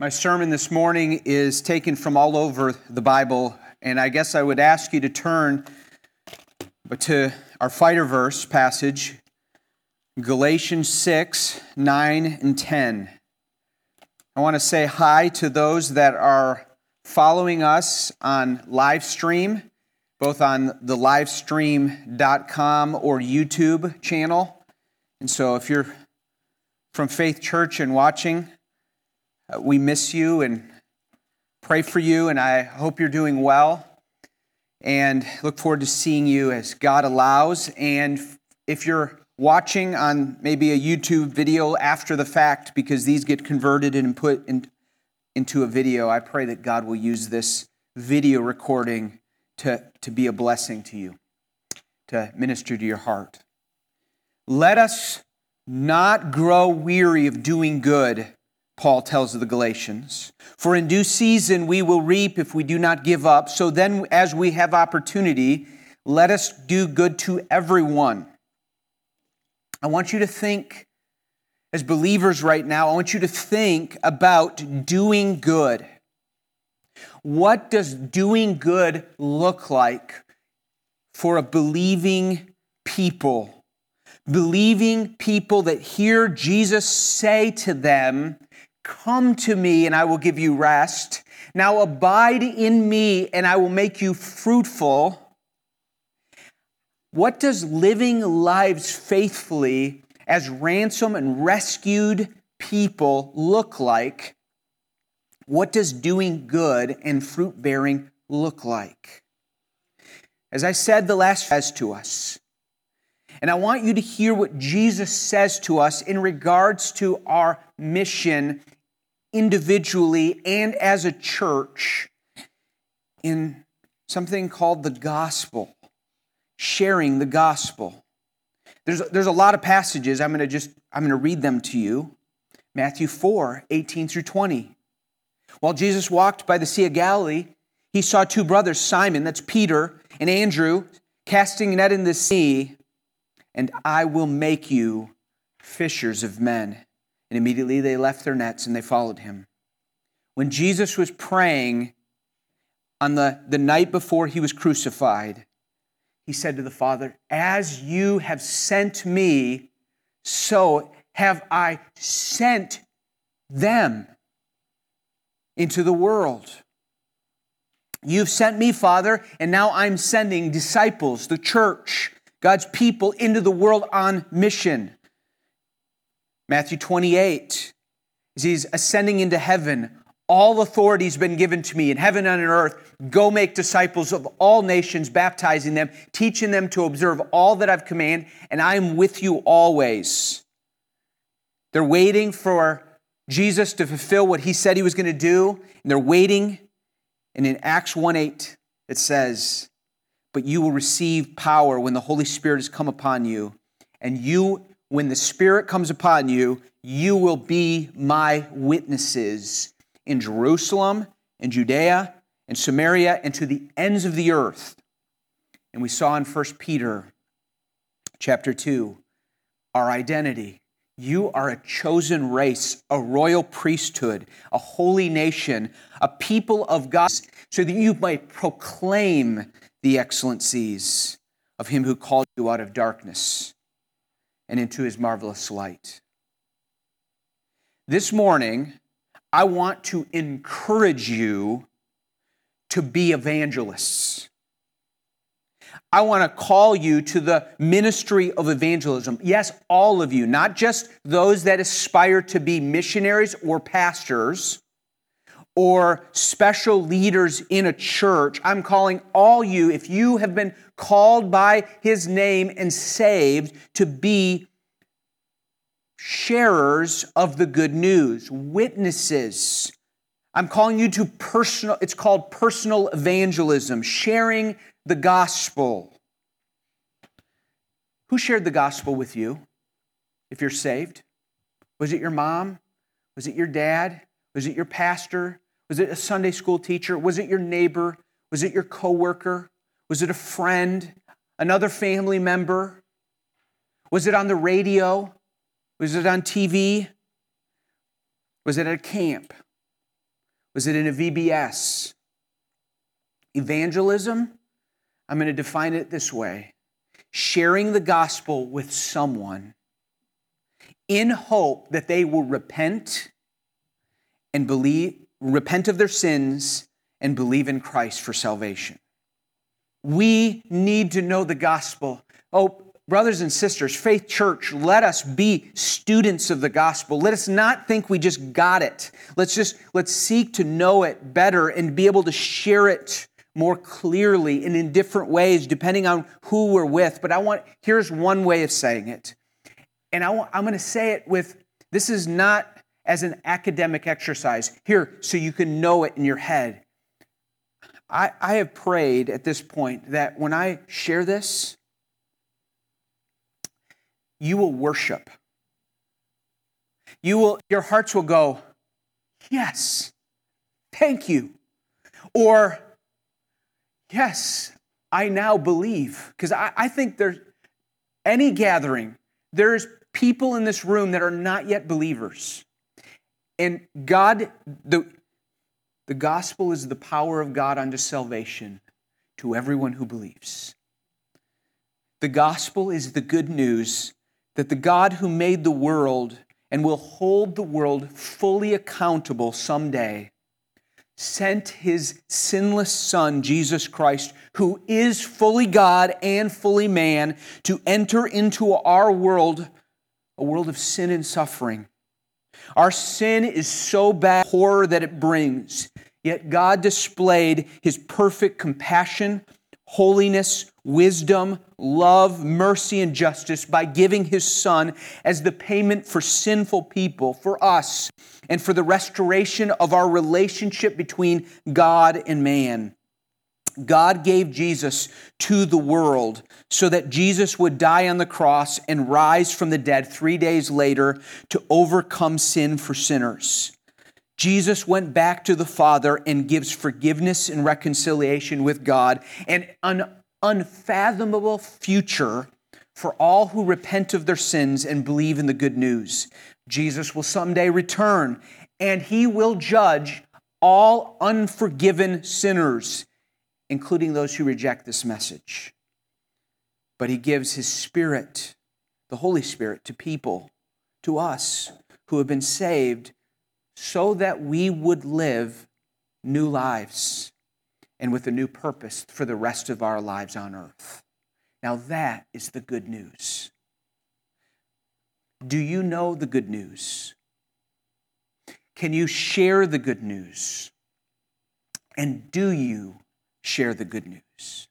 My sermon this morning is taken from all over the Bible, and I guess I would ask you to turn to our fighter verse passage, Galatians 6, 9, and 10. I want to say hi to those that are following us on live stream, both on the livestream.com or YouTube channel. And so if you're from Faith Church and watching, Uh, we miss you and pray for you, and I hope you're doing well. And look forward to seeing you as God allows. And if you're watching on maybe a YouTube video after the fact, because these get converted and put in, into a video, I pray that God will use this video recording to, to be a blessing to you, to minister to your heart. Let us not grow weary of doing good Paul tells the Galatians. For in due season we will reap if we do not give up. So then, as we have opportunity, let us do good to everyone. I want you to think, as believers right now, I want you to think about doing good. What does doing good look like for a believing people? Believing people that hear Jesus say to them, Come to me, and I will give you rest. Now abide in me, and I will make you fruitful. What does living lives faithfully as ransom and rescued people look like? What does doing good and fruit bearing look like? As I said, the last says to us, and I want you to hear what Jesus says to us in regards to our mission individually and as a church in something called the gospel, sharing the gospel. There's, there's a lot of passages. I'm going to just I'm going to read them to you. Matthew 4, 18 through 20. While Jesus walked by the Sea of Galilee, he saw two brothers, Simon, that's Peter, and Andrew, casting a net in the sea, and I will make you fishers of men. And immediately they left their nets and they followed him. When Jesus was praying on the, the night before he was crucified, he said to the Father, As you have sent me, so have I sent them into the world. You've sent me, Father, and now I'm sending disciples, the church, God's people into the world on mission. Matthew 28, as he's ascending into heaven, all authority has been given to me in heaven and on earth. Go make disciples of all nations, baptizing them, teaching them to observe all that I've commanded, and I am with you always. They're waiting for Jesus to fulfill what he said he was going to do, and they're waiting. And in Acts 1 8, it says, But you will receive power when the Holy Spirit has come upon you, and you when the Spirit comes upon you, you will be my witnesses in Jerusalem, in Judea, in Samaria, and to the ends of the earth. And we saw in 1 Peter chapter 2 our identity. You are a chosen race, a royal priesthood, a holy nation, a people of God, so that you might proclaim the excellencies of him who called you out of darkness and into his marvelous light. This morning, I want to encourage you to be evangelists. I want to call you to the ministry of evangelism. Yes, all of you, not just those that aspire to be missionaries or pastors or special leaders in a church. I'm calling all you, if you have been called by his name and saved, to be sharers of the good news, witnesses. I'm calling you to personal, it's called personal evangelism, sharing the gospel. Who shared the gospel with you if you're saved? Was it your mom? Was it your dad? Was it your pastor? Was it a Sunday school teacher? Was it your neighbor? Was it your coworker? Was it a friend? Another family member? Was it on the radio? Was it on TV? Was it at a camp? Was it in a VBS? Evangelism, I'm going to define it this way sharing the gospel with someone in hope that they will repent and believe, repent of their sins and believe in Christ for salvation. We need to know the gospel. Oh, brothers and sisters, Faith Church, let us be students of the gospel. Let us not think we just got it. Let's just let's seek to know it better and be able to share it more clearly and in different ways depending on who we're with. But I want, here's one way of saying it. And I want, I'm going to say it with this is not as an academic exercise. Here, so you can know it in your head. I, I have prayed at this point that when I share this, you will worship. You will, your hearts will go, Yes, thank you. Or, Yes, I now believe. Because I, I think there's any gathering, there's people in this room that are not yet believers. And God, the, the gospel is the power of God unto salvation to everyone who believes. The gospel is the good news that the God who made the world and will hold the world fully accountable someday sent his sinless Son, Jesus Christ, who is fully God and fully man, to enter into our world, a world of sin and suffering. Our sin is so bad, horror that it brings. Yet God displayed his perfect compassion, holiness, wisdom, love, mercy, and justice by giving his Son as the payment for sinful people, for us, and for the restoration of our relationship between God and man. God gave Jesus to the world so that Jesus would die on the cross and rise from the dead three days later to overcome sin for sinners. Jesus went back to the Father and gives forgiveness and reconciliation with God and an unfathomable future for all who repent of their sins and believe in the good news. Jesus will someday return and he will judge all unforgiven sinners, including those who reject this message. But he gives his Spirit, the Holy Spirit, to people, to us who have been saved, so that we would live new lives and with a new purpose for the rest of our lives on earth. Now, that is the good news. Do you know the good news? Can you share the good news? And do you share the good news?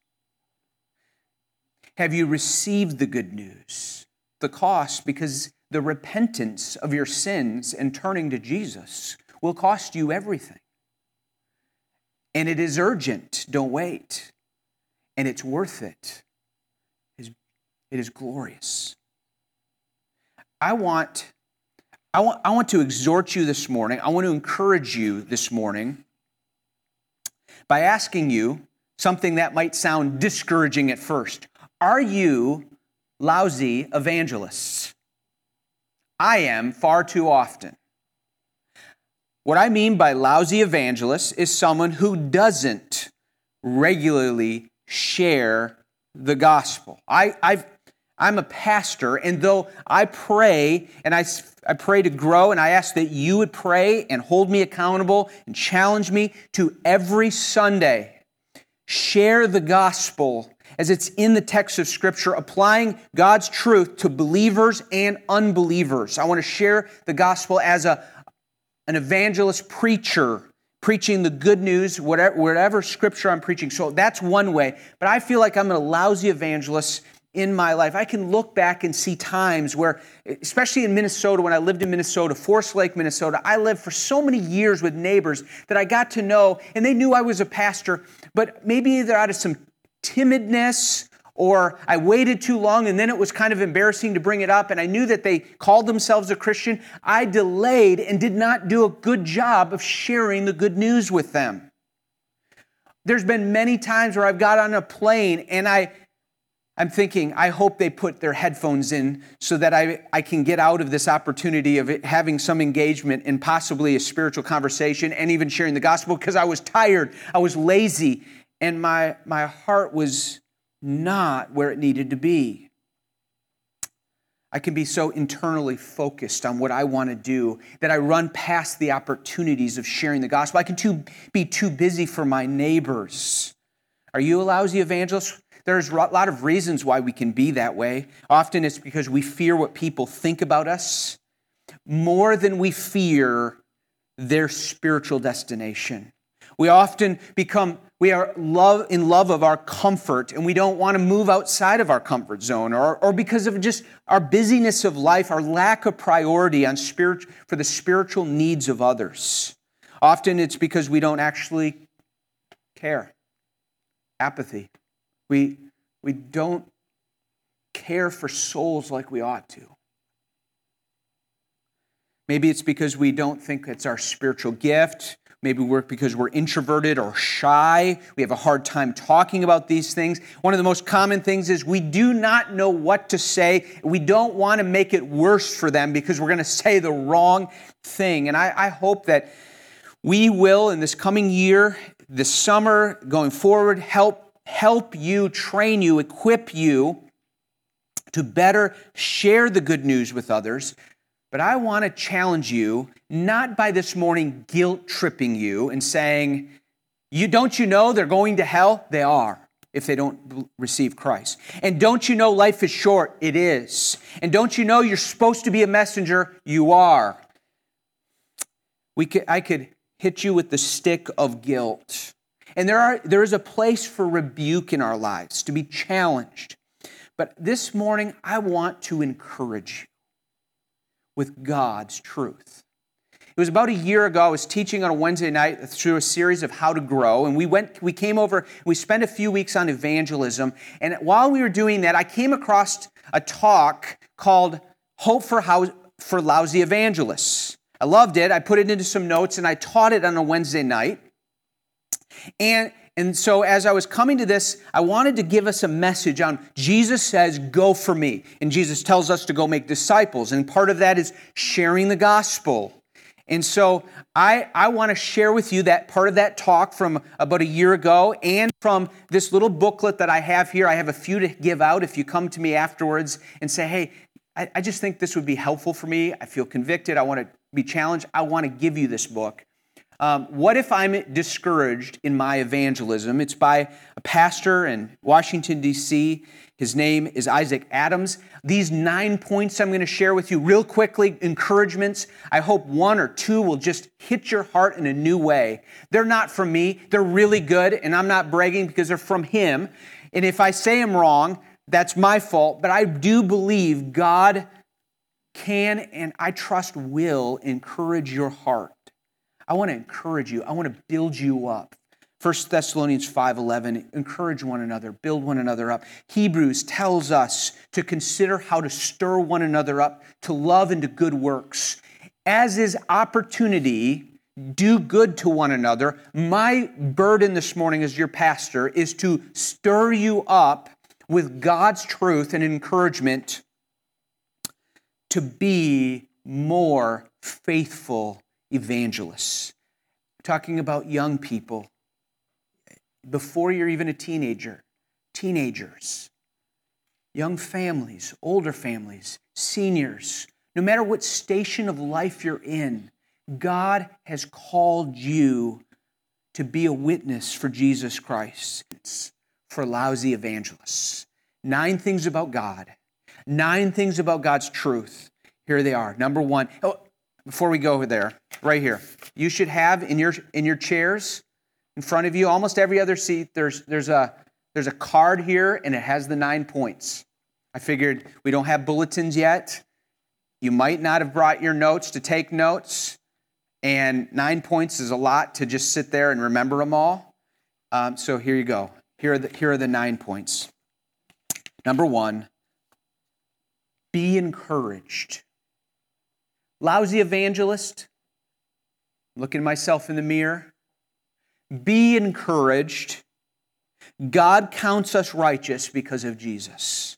Have you received the good news? The cost, because the repentance of your sins and turning to Jesus will cost you everything. And it is urgent. Don't wait. And it's worth it. It is glorious. I want, I want, I want to exhort you this morning. I want to encourage you this morning by asking you something that might sound discouraging at first. Are you lousy evangelists? I am far too often. What I mean by lousy evangelist is someone who doesn't regularly share the gospel. I, I've, I'm a pastor, and though I pray and I, I pray to grow, and I ask that you would pray and hold me accountable and challenge me to every Sunday share the gospel as it's in the text of Scripture, applying God's truth to believers and unbelievers. I want to share the gospel as a, an evangelist preacher preaching the good news, whatever, whatever scripture I'm preaching. So that's one way. But I feel like I'm a lousy evangelist in my life. I can look back and see times where, especially in Minnesota, when I lived in Minnesota, Forest Lake, Minnesota, I lived for so many years with neighbors that I got to know, and they knew I was a pastor, but maybe either out of some timidness or I waited too long and then it was kind of embarrassing to bring it up and I knew that they called themselves a Christian, I delayed and did not do a good job of sharing the good news with them. There's been many times where I've got on a plane and I I'm thinking, I hope they put their headphones in so that I, I can get out of this opportunity of having some engagement and possibly a spiritual conversation and even sharing the gospel because I was tired, I was lazy, and my, my heart was not where it needed to be. I can be so internally focused on what I want to do that I run past the opportunities of sharing the gospel. I can too, be too busy for my neighbors. Are you a lousy evangelist? There's a lot of reasons why we can be that way. Often it's because we fear what people think about us more than we fear their spiritual destination. We often become we are love in love of our comfort and we don't want to move outside of our comfort zone or, or because of just our busyness of life our lack of priority on spirit, for the spiritual needs of others often it's because we don't actually care apathy we, we don't care for souls like we ought to. Maybe it's because we don't think it's our spiritual gift. Maybe we're because we're introverted or shy. We have a hard time talking about these things. One of the most common things is we do not know what to say. We don't want to make it worse for them because we're going to say the wrong thing. And I, I hope that we will, in this coming year, this summer, going forward, help help you, train you, equip you to better share the good news with others. But I want to challenge you, not by this morning guilt tripping you and saying, you don't you know they're going to hell? They are if they don't receive Christ. And don't you know life is short? It is. And don't you know you're supposed to be a messenger? You are. We could, I could hit you with the stick of guilt. And there, are, there is a place for rebuke in our lives, to be challenged. But this morning, I want to encourage you with God's truth. It was about a year ago. I was teaching on a Wednesday night through a series of how to grow, and we went. We came over. We spent a few weeks on evangelism, and while we were doing that, I came across a talk called "Hope for How for Lousy Evangelists." I loved it. I put it into some notes, and I taught it on a Wednesday night. And, and so, as I was coming to this, I wanted to give us a message on Jesus says, Go for me. And Jesus tells us to go make disciples. And part of that is sharing the gospel. And so, I, I want to share with you that part of that talk from about a year ago and from this little booklet that I have here. I have a few to give out if you come to me afterwards and say, Hey, I, I just think this would be helpful for me. I feel convicted. I want to be challenged. I want to give you this book. Um, what if I'm discouraged in my evangelism? It's by a pastor in Washington, D.C. His name is Isaac Adams. These nine points I'm going to share with you real quickly, encouragements. I hope one or two will just hit your heart in a new way. They're not from me, they're really good, and I'm not bragging because they're from him. And if I say I'm wrong, that's my fault, but I do believe God can and I trust will encourage your heart. I want to encourage you. I want to build you up. 1 Thessalonians 5:11 encourage one another, build one another up. Hebrews tells us to consider how to stir one another up to love and to good works. As is opportunity, do good to one another. My burden this morning as your pastor is to stir you up with God's truth and encouragement to be more faithful evangelists. talking about young people before you're even a teenager, teenagers, young families, older families, seniors, no matter what station of life you're in, God has called you to be a witness for Jesus Christ, for lousy evangelists. Nine things about God, nine things about God's truth. Here they are. Number one, oh, before we go there, right here, you should have in your in your chairs in front of you, almost every other seat, there's there's a there's a card here and it has the nine points. I figured we don't have bulletins yet. You might not have brought your notes to take notes, and nine points is a lot to just sit there and remember them all. Um, so here you go. Here are the, here are the nine points. Number one, be encouraged. Lousy evangelist, looking myself in the mirror. Be encouraged. God counts us righteous because of Jesus.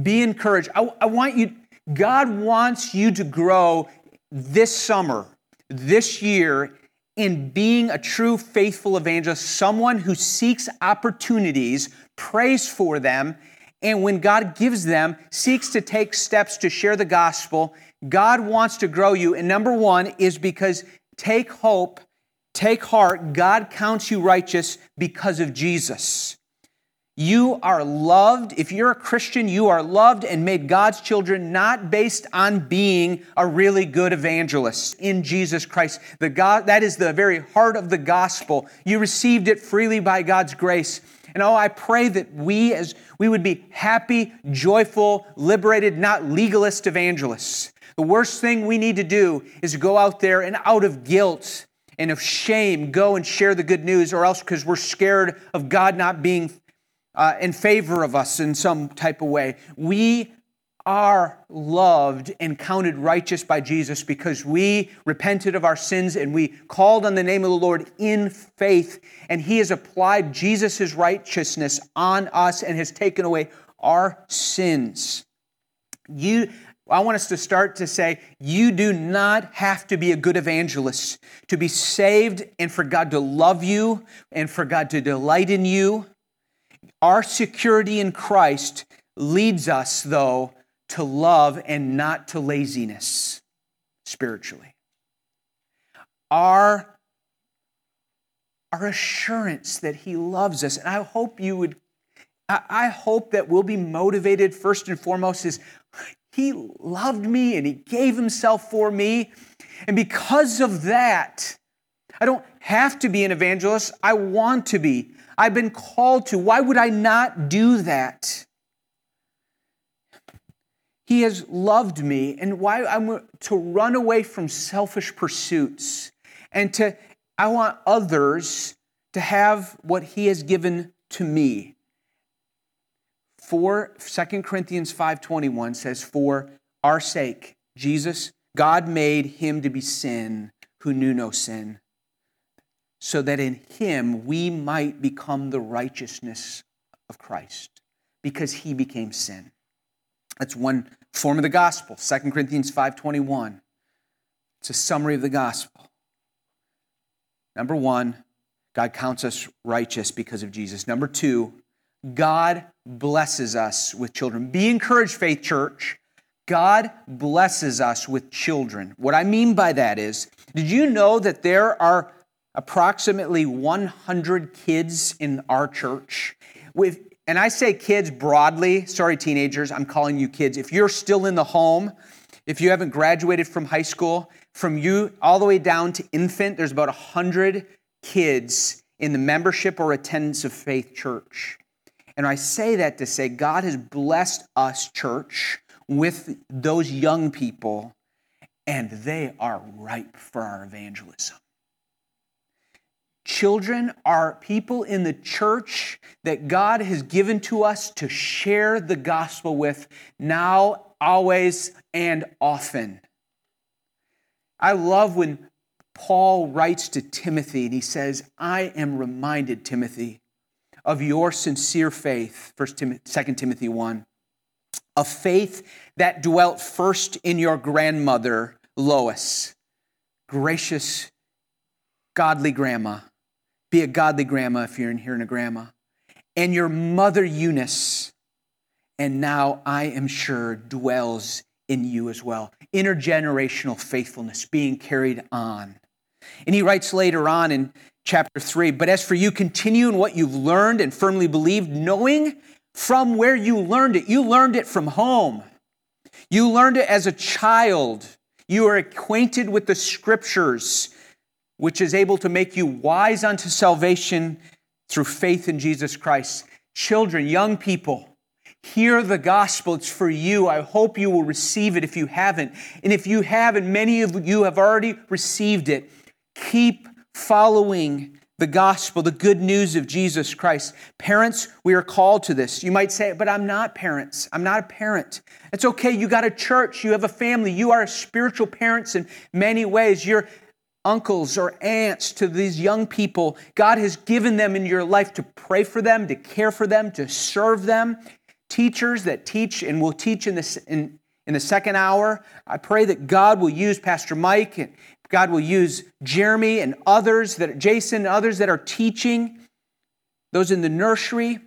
Be encouraged. I, I want you, God wants you to grow this summer, this year, in being a true faithful evangelist, someone who seeks opportunities, prays for them, and when God gives them, seeks to take steps to share the gospel. God wants to grow you. And number one is because take hope, take heart, God counts you righteous because of Jesus. You are loved. If you're a Christian, you are loved and made God's children not based on being a really good evangelist in Jesus Christ. The God, that is the very heart of the gospel. You received it freely by God's grace. And oh, I pray that we as we would be happy, joyful, liberated, not legalist evangelists. The worst thing we need to do is go out there and out of guilt and of shame go and share the good news or else because we're scared of God not being uh, in favor of us in some type of way. We are loved and counted righteous by Jesus because we repented of our sins and we called on the name of the Lord in faith, and He has applied Jesus' righteousness on us and has taken away our sins. You, I want us to start to say, you do not have to be a good evangelist to be saved and for God to love you and for God to delight in you. Our security in Christ leads us, though, to love and not to laziness spiritually. Our, our assurance that He loves us, and I hope you would, I hope that we'll be motivated first and foremost is He loved me and He gave Himself for me. And because of that, I don't have to be an evangelist. I want to be. I've been called to. Why would I not do that? He has loved me, and why I'm to run away from selfish pursuits and to, I want others to have what He has given to me. For 2 Corinthians 5:21 says, For our sake, Jesus, God made him to be sin who knew no sin so that in him we might become the righteousness of Christ because he became sin. That's one form of the gospel, 2 Corinthians 5:21. It's a summary of the gospel. Number 1, God counts us righteous because of Jesus. Number 2, God blesses us with children. Be encouraged, Faith Church. God blesses us with children. What I mean by that is, did you know that there are approximately 100 kids in our church. With, and I say kids broadly, sorry, teenagers, I'm calling you kids. If you're still in the home, if you haven't graduated from high school, from you all the way down to infant, there's about 100 kids in the membership or attendance of Faith Church. And I say that to say God has blessed us, church, with those young people, and they are ripe for our evangelism. Children are people in the church that God has given to us to share the gospel with now, always, and often. I love when Paul writes to Timothy and he says, I am reminded, Timothy, of your sincere faith, 1 Tim- 2 Timothy 1, a faith that dwelt first in your grandmother, Lois, gracious, godly grandma be a godly grandma if you're in here and a grandma. And your mother Eunice, and now I am sure dwells in you as well. Intergenerational faithfulness being carried on. And he writes later on in chapter 3 But as for you, continue in what you've learned and firmly believed, knowing from where you learned it. You learned it from home, you learned it as a child. You are acquainted with the scriptures which is able to make you wise unto salvation through faith in Jesus Christ. Children, young people, hear the gospel. It's for you. I hope you will receive it if you haven't. And if you have, and many of you have already received it, keep following the gospel, the good news of Jesus Christ. Parents, we are called to this. You might say, but I'm not parents. I'm not a parent. It's okay. You got a church. You have a family. You are spiritual parents in many ways. You're uncles or aunts, to these young people. God has given them in your life to pray for them, to care for them, to serve them. Teachers that teach and will teach in, this, in, in the second hour. I pray that God will use Pastor Mike and God will use Jeremy and others that Jason and others that are teaching, those in the nursery.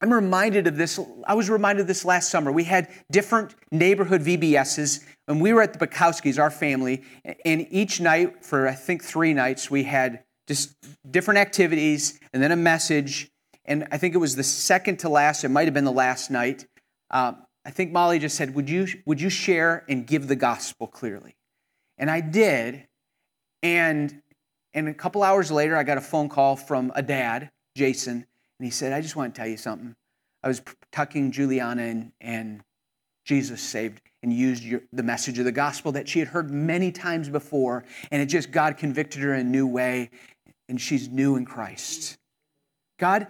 I'm reminded of this. I was reminded of this last summer. We had different neighborhood VBSs, and we were at the Bukowskis, our family, and each night, for I think three nights, we had just different activities and then a message. And I think it was the second to last, it might have been the last night. Uh, I think Molly just said, would you, would you share and give the gospel clearly? And I did. And, and a couple hours later, I got a phone call from a dad, Jason, and he said, I just want to tell you something. I was tucking Juliana in, and Jesus saved and used your, the message of the gospel that she had heard many times before. And it just, God convicted her in a new way, and she's new in Christ. God,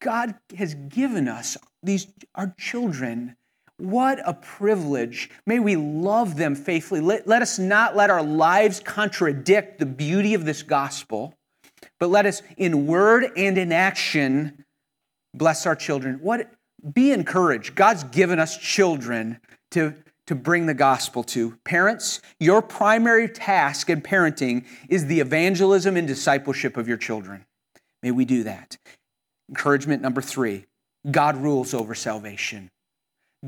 God has given us these, our children, what a privilege. May we love them faithfully. Let, let, us not let our lives contradict the beauty of this gospel, but let us, in word and in action, bless our children. What, be encouraged. God's given us children to, to bring the gospel to. Parents, your primary task in parenting is the evangelism and discipleship of your children. May we do that. Encouragement number three God rules over salvation.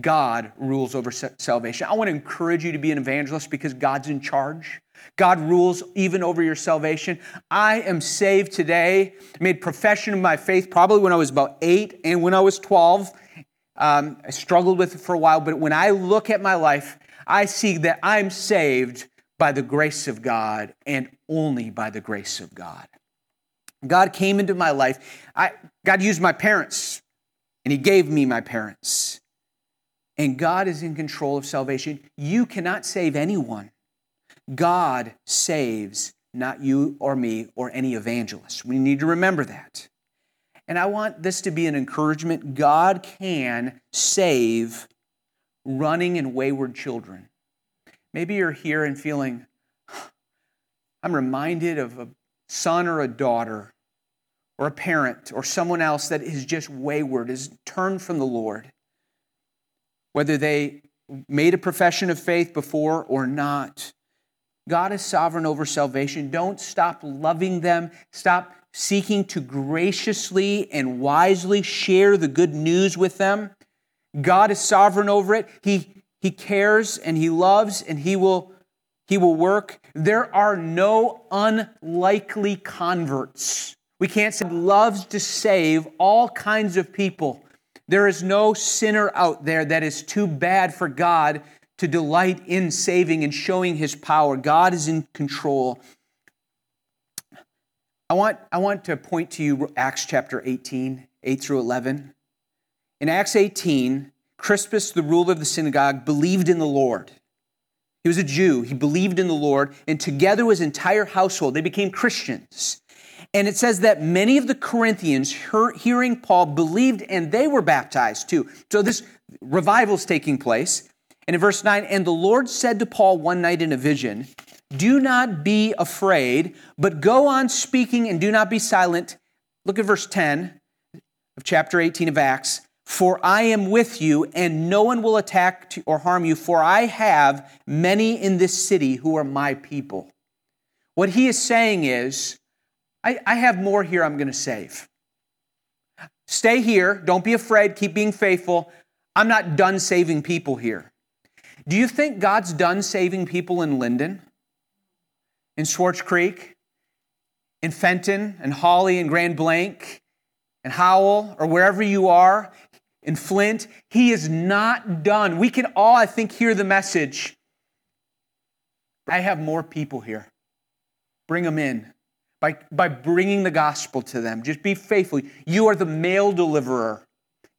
God rules over salvation. I want to encourage you to be an evangelist because God's in charge. God rules even over your salvation. I am saved today, made profession of my faith probably when I was about eight and when I was 12. Um, I struggled with it for a while, but when I look at my life, I see that I'm saved by the grace of God and only by the grace of God. God came into my life. I, God used my parents, and He gave me my parents and God is in control of salvation. You cannot save anyone. God saves, not you or me or any evangelist. We need to remember that. And I want this to be an encouragement. God can save running and wayward children. Maybe you're here and feeling, I'm reminded of a son or a daughter or a parent or someone else that is just wayward, is turned from the Lord whether they made a profession of faith before or not. God is sovereign over salvation. Don't stop loving them. Stop seeking to graciously and wisely share the good news with them. God is sovereign over it. He, he cares and He loves and He will, he will work. There are no unlikely converts. We can't say loves to save all kinds of people. There is no sinner out there that is too bad for God to delight in saving and showing his power. God is in control. I want, I want to point to you Acts chapter 18, 8 through 11. In Acts 18, Crispus, the ruler of the synagogue, believed in the Lord. He was a Jew. He believed in the Lord, and together with his entire household, they became Christians. And it says that many of the Corinthians, hearing Paul, believed and they were baptized too. So this revival is taking place. And in verse 9, and the Lord said to Paul one night in a vision, Do not be afraid, but go on speaking and do not be silent. Look at verse 10 of chapter 18 of Acts. For I am with you, and no one will attack or harm you, for I have many in this city who are my people. What he is saying is, I, I have more here I'm going to save. Stay here. Don't be afraid. Keep being faithful. I'm not done saving people here. Do you think God's done saving people in Linden, in Swartz Creek, in Fenton, and Holly, and Grand Blanc, and Howell, or wherever you are, in Flint? He is not done. We can all, I think, hear the message. I have more people here. Bring them in by, by bringing the gospel to them. Just be faithful. You are the mail deliverer.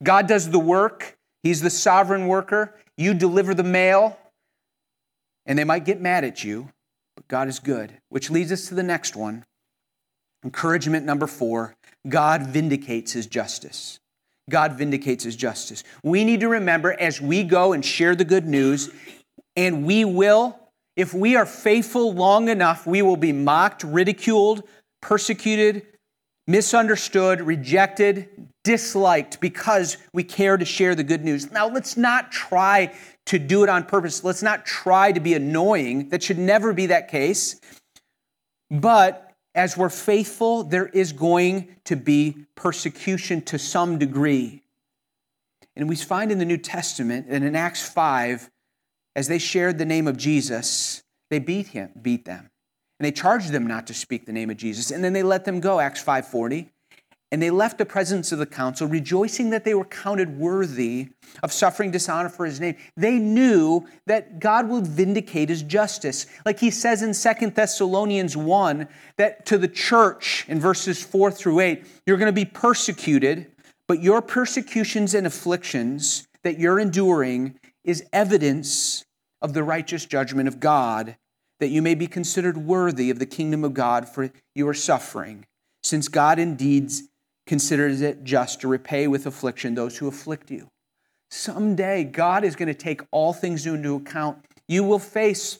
God does the work, He's the sovereign worker. You deliver the mail, and they might get mad at you, but God is good. Which leads us to the next one. Encouragement number four God vindicates His justice. God vindicates His justice. We need to remember as we go and share the good news, and we will If we are faithful long enough, we will be mocked, ridiculed, persecuted, misunderstood, rejected, disliked because we care to share the good news. Now, let's not try to do it on purpose. Let's not try to be annoying. That should never be that case. But as we're faithful, there is going to be persecution to some degree. And we find in the New Testament and in Acts 5, as they shared the name of Jesus, they beat him, beat them. And they charged them not to speak the name of Jesus. And then they let them go, Acts 5:40. And they left the presence of the council, rejoicing that they were counted worthy of suffering dishonor for his name. They knew that God would vindicate his justice. Like he says in Second Thessalonians 1, that to the church in verses 4 through 8, you're going to be persecuted, but your persecutions and afflictions that you're enduring is evidence of the righteous judgment of God, that you may be considered worthy of the kingdom of God for your suffering, since God indeed considers it just to repay with affliction those who afflict you. Someday, God is going to take all things into account. You will face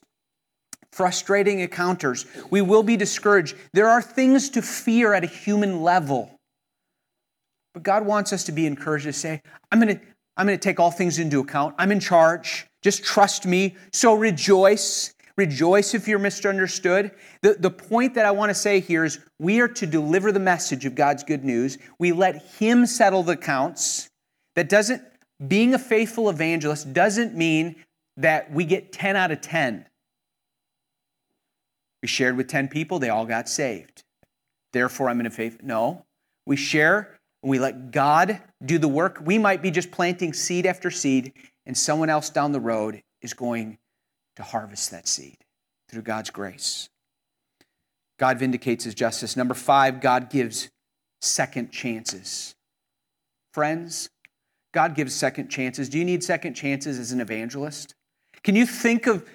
frustrating encounters. We will be discouraged. There are things to fear at a human level. But God wants us to be encouraged to say, I'm going to, I'm going to take all things into account. I'm in charge. Just trust me. So rejoice. Rejoice if you're misunderstood. The, the point that I want to say here is we are to deliver the message of God's good news. We let Him settle the counts. That doesn't, being a faithful evangelist doesn't mean that we get 10 out of 10. We shared with 10 people, they all got saved. Therefore, I'm in a faith. No, we share and we let God do the work. We might be just planting seed after seed, and someone else down the road is going to harvest that seed through God's grace. God vindicates his justice. Number five, God gives second chances. Friends, God gives second chances. Do you need second chances as an evangelist? Can you think of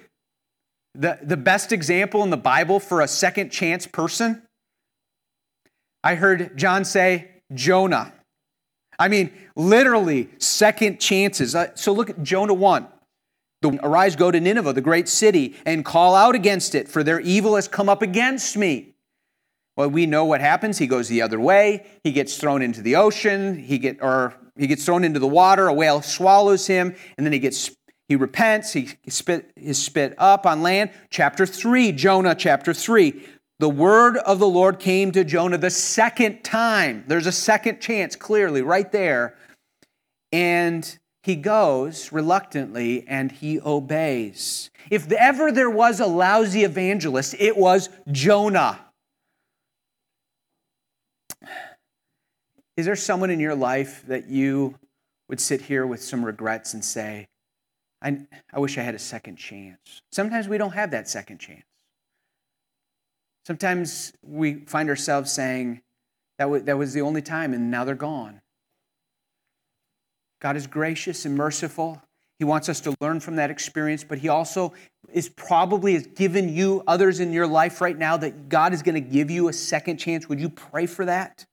the, the best example in the Bible for a second chance person? I heard John say Jonah. I mean, literally, second chances. Uh, so look at Jonah 1. Arise, go to Nineveh, the great city, and call out against it, for their evil has come up against me. Well, we know what happens. He goes the other way. He gets thrown into the ocean. He get or he gets thrown into the water. A whale swallows him, and then he gets he repents. He spit is spit up on land. Chapter three, Jonah. Chapter three. The word of the Lord came to Jonah the second time. There's a second chance, clearly, right there. And he goes reluctantly and he obeys. If ever there was a lousy evangelist, it was Jonah. Is there someone in your life that you would sit here with some regrets and say, I, I wish I had a second chance? Sometimes we don't have that second chance. Sometimes we find ourselves saying, that, w- that was the only time, and now they're gone. God is gracious and merciful. He wants us to learn from that experience, but He also is probably has given you others in your life right now that God is going to give you a second chance. Would you pray for that?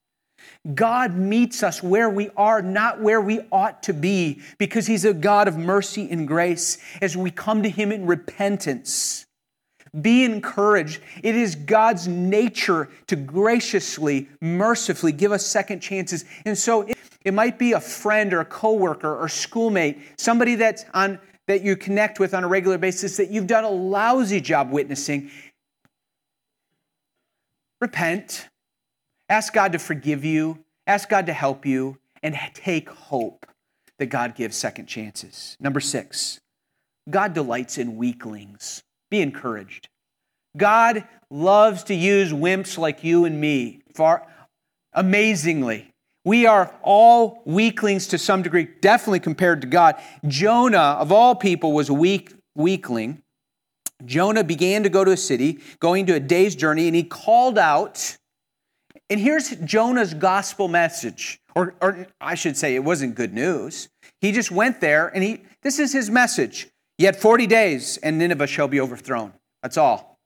God meets us where we are, not where we ought to be, because He's a God of mercy and grace as we come to Him in repentance. Be encouraged. It is God's nature to graciously, mercifully give us second chances. And so, it might be a friend or a coworker or schoolmate, somebody that's on that you connect with on a regular basis that you've done a lousy job witnessing. Repent. Ask God to forgive you. Ask God to help you and take hope that God gives second chances. Number 6. God delights in weaklings. Be encouraged. God loves to use wimps like you and me far amazingly. We are all weaklings to some degree, definitely compared to God. Jonah, of all people, was a weak weakling. Jonah began to go to a city, going to a day's journey, and he called out. And here's Jonah's gospel message, or, or I should say, it wasn't good news. He just went there, and he this is his message. Yet 40 days, and Nineveh shall be overthrown. That's all.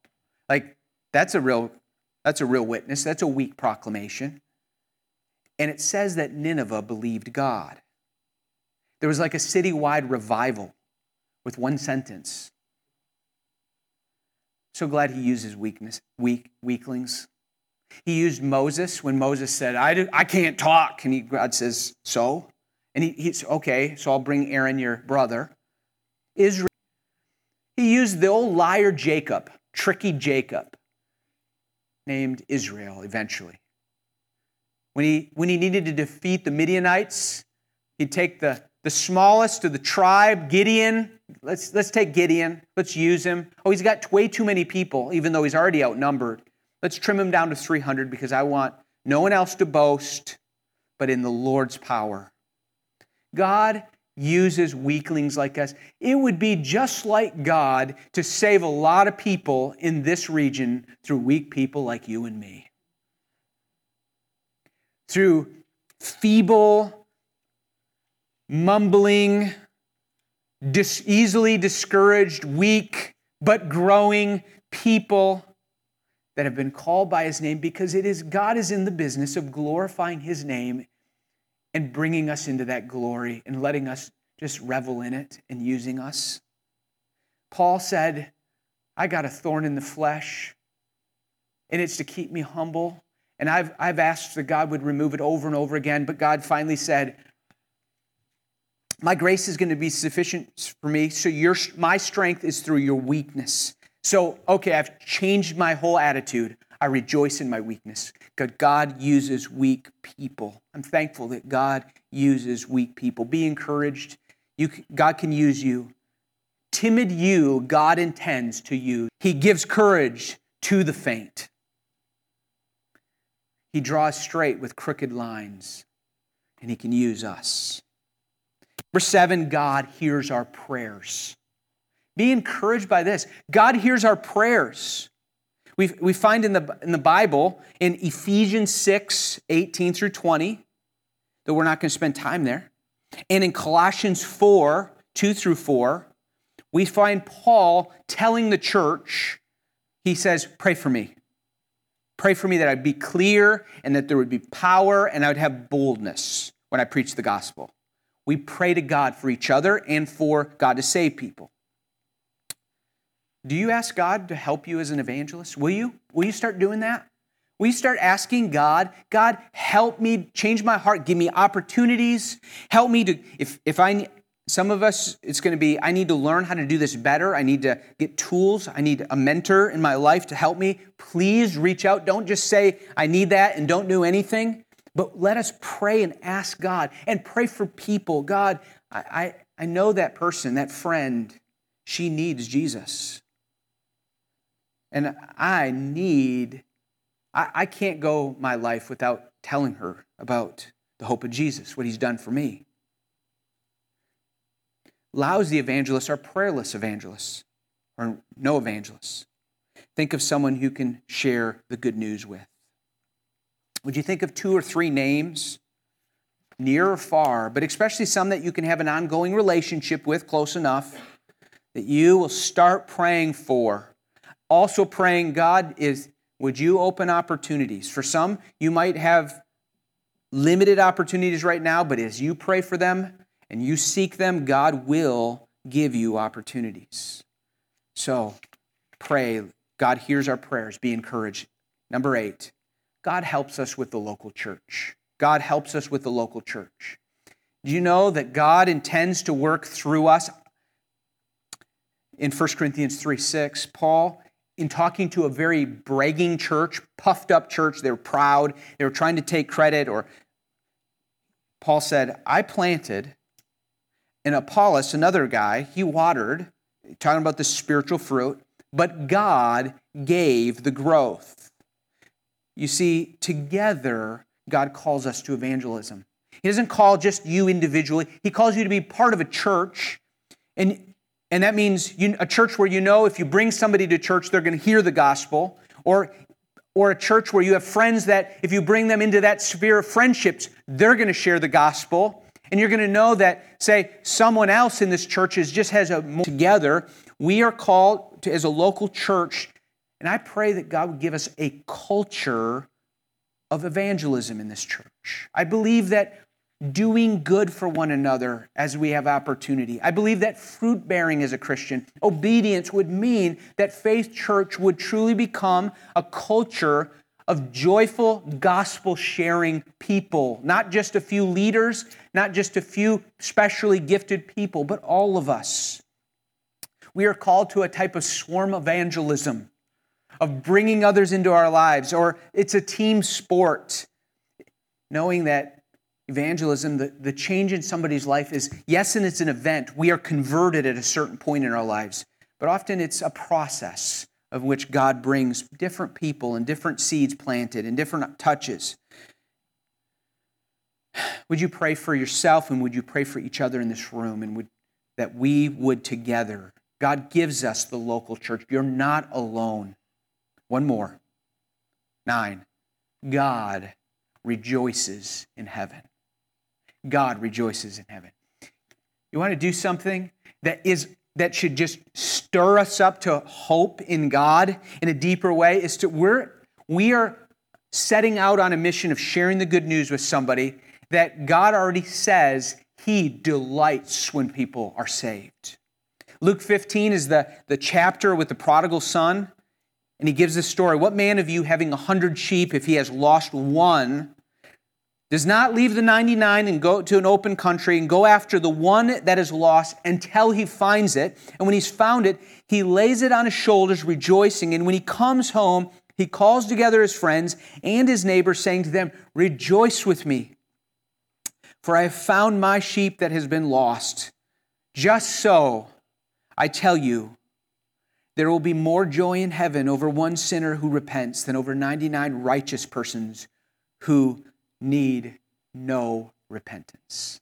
Like, that's a real, that's a real witness. That's a weak proclamation. And it says that Nineveh believed God. There was like a citywide revival with one sentence. So glad he uses weakness, weak, weaklings. He used Moses when Moses said, I, do, I can't talk. And he, God says, So? And he, he's, okay, so I'll bring Aaron, your brother. Israel. He used the old liar Jacob, tricky Jacob, named Israel eventually. When he, when he needed to defeat the Midianites, he'd take the, the smallest of the tribe, Gideon. Let's, let's take Gideon. Let's use him. Oh, he's got way too many people, even though he's already outnumbered. Let's trim him down to 300 because I want no one else to boast but in the Lord's power. God uses weaklings like us. It would be just like God to save a lot of people in this region through weak people like you and me. Through feeble, mumbling, dis- easily discouraged, weak, but growing people that have been called by his name because it is God is in the business of glorifying his name and bringing us into that glory and letting us just revel in it and using us. Paul said, I got a thorn in the flesh, and it's to keep me humble. And I've, I've asked that God would remove it over and over again, but God finally said, My grace is going to be sufficient for me, so your, my strength is through your weakness. So, okay, I've changed my whole attitude. I rejoice in my weakness. God, God uses weak people. I'm thankful that God uses weak people. Be encouraged. You, God can use you. Timid you, God intends to use. He gives courage to the faint. He draws straight with crooked lines, and He can use us. Number seven, God hears our prayers. Be encouraged by this. God hears our prayers. We, we find in the, in the Bible, in Ephesians 6 18 through 20, though we're not going to spend time there, and in Colossians 4 2 through 4, we find Paul telling the church, he says, Pray for me. Pray for me that I'd be clear and that there would be power and I would have boldness when I preach the gospel. We pray to God for each other and for God to save people. Do you ask God to help you as an evangelist? Will you? Will you start doing that? Will you start asking God, God, help me change my heart, give me opportunities, help me to, if, if I, some of us, it's going to be, I need to learn how to do this better. I need to get tools. I need a mentor in my life to help me. Please reach out. Don't just say, I need that and don't do anything. But let us pray and ask God and pray for people. God, I, I, I know that person, that friend, she needs Jesus. And I need, I, I can't go my life without telling her about the hope of Jesus, what he's done for me. Lousy evangelists are prayerless evangelists or no evangelists. Think of someone who can share the good news with. Would you think of two or three names, near or far, but especially some that you can have an ongoing relationship with close enough that you will start praying for also praying, God, is would you open opportunities? For some, you might have limited opportunities right now, but as you pray for them and you seek them, God will give you opportunities. So pray. God hears our prayers. Be encouraged. Number eight, God helps us with the local church. God helps us with the local church. Do you know that God intends to work through us? In 1 Corinthians 3 6, Paul in talking to a very bragging church, puffed up church. They were proud. They were trying to take credit. Or Paul said, I planted, and Apollos, another guy, he watered, talking about the spiritual fruit, but God gave the growth. You see, together, God calls us to evangelism. He doesn't call just you individually, He calls you to be part of a church. And and that means you, a church where you know if you bring somebody to church, they're going to hear the gospel, or, or a church where you have friends that if you bring them into that sphere of friendships, they're going to share the gospel. And you're going to know that, say, someone else in this church is just has a together. We are called to, as a local church, and I pray that God would give us a culture of evangelism in this church. I believe that doing good for one another as we have opportunity. I believe that fruit bearing as a Christian, obedience would mean that Faith Church would truly become a culture of joyful gospel sharing people, not just a few leaders, not just a few specially gifted people, but all of us. We are called to a type of swarm evangelism, of bringing others into our lives, or it's a team sport, knowing that evangelism, the, the change in somebody's life is yes, and it's an event. We are converted at a certain point in our lives, but often it's a process of which God brings different people and different seeds planted and different touches. Would you pray for yourself and would you pray for each other in this room and would, that we would together? God gives us the local church. You're not alone. One more. Nine. God rejoices in heaven. God rejoices in heaven. You want to do something that is that should just stir us up to hope in God in a deeper way is to we're we are setting out on a mission of sharing the good news with somebody that God already says he delights when people are saved. Luke 15 is the, the chapter with the prodigal son, and he gives this story. What man of you having a hundred sheep, if he has lost one, does not leave the 99 and go to an open country and go after the one that is lost until he finds it. And when he's found it, he lays it on his shoulders, rejoicing. And when he comes home, he calls together his friends and his neighbors, saying to them, Rejoice with me, for I have found my sheep that has been lost. Just so, I tell you, there will be more joy in heaven over one sinner who repents than over 99 righteous persons who need no repentance.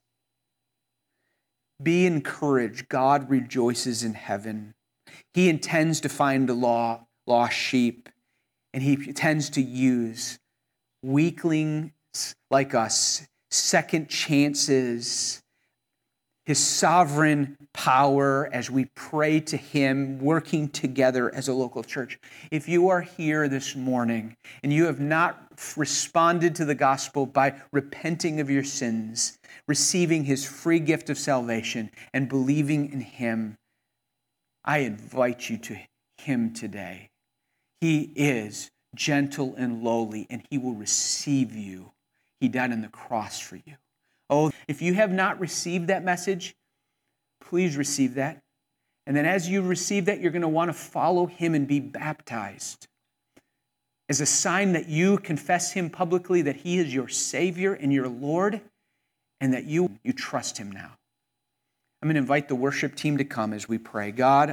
Be encouraged. God rejoices in heaven. He intends to find the law, lost sheep, and he intends to use weaklings like us, second chances, his sovereign power as we pray to him, working together as a local church. If you are here this morning and you have not responded to the gospel by repenting of your sins, receiving his free gift of salvation, and believing in him, I invite you to him today. He is gentle and lowly, and he will receive you. He died on the cross for you. Oh, if you have not received that message, please receive that. And then as you receive that, you're going to want to follow him and be baptized as a sign that you confess him publicly that he is your Savior and your Lord, and that you, you trust him now. I'm going to invite the worship team to come as we pray. God,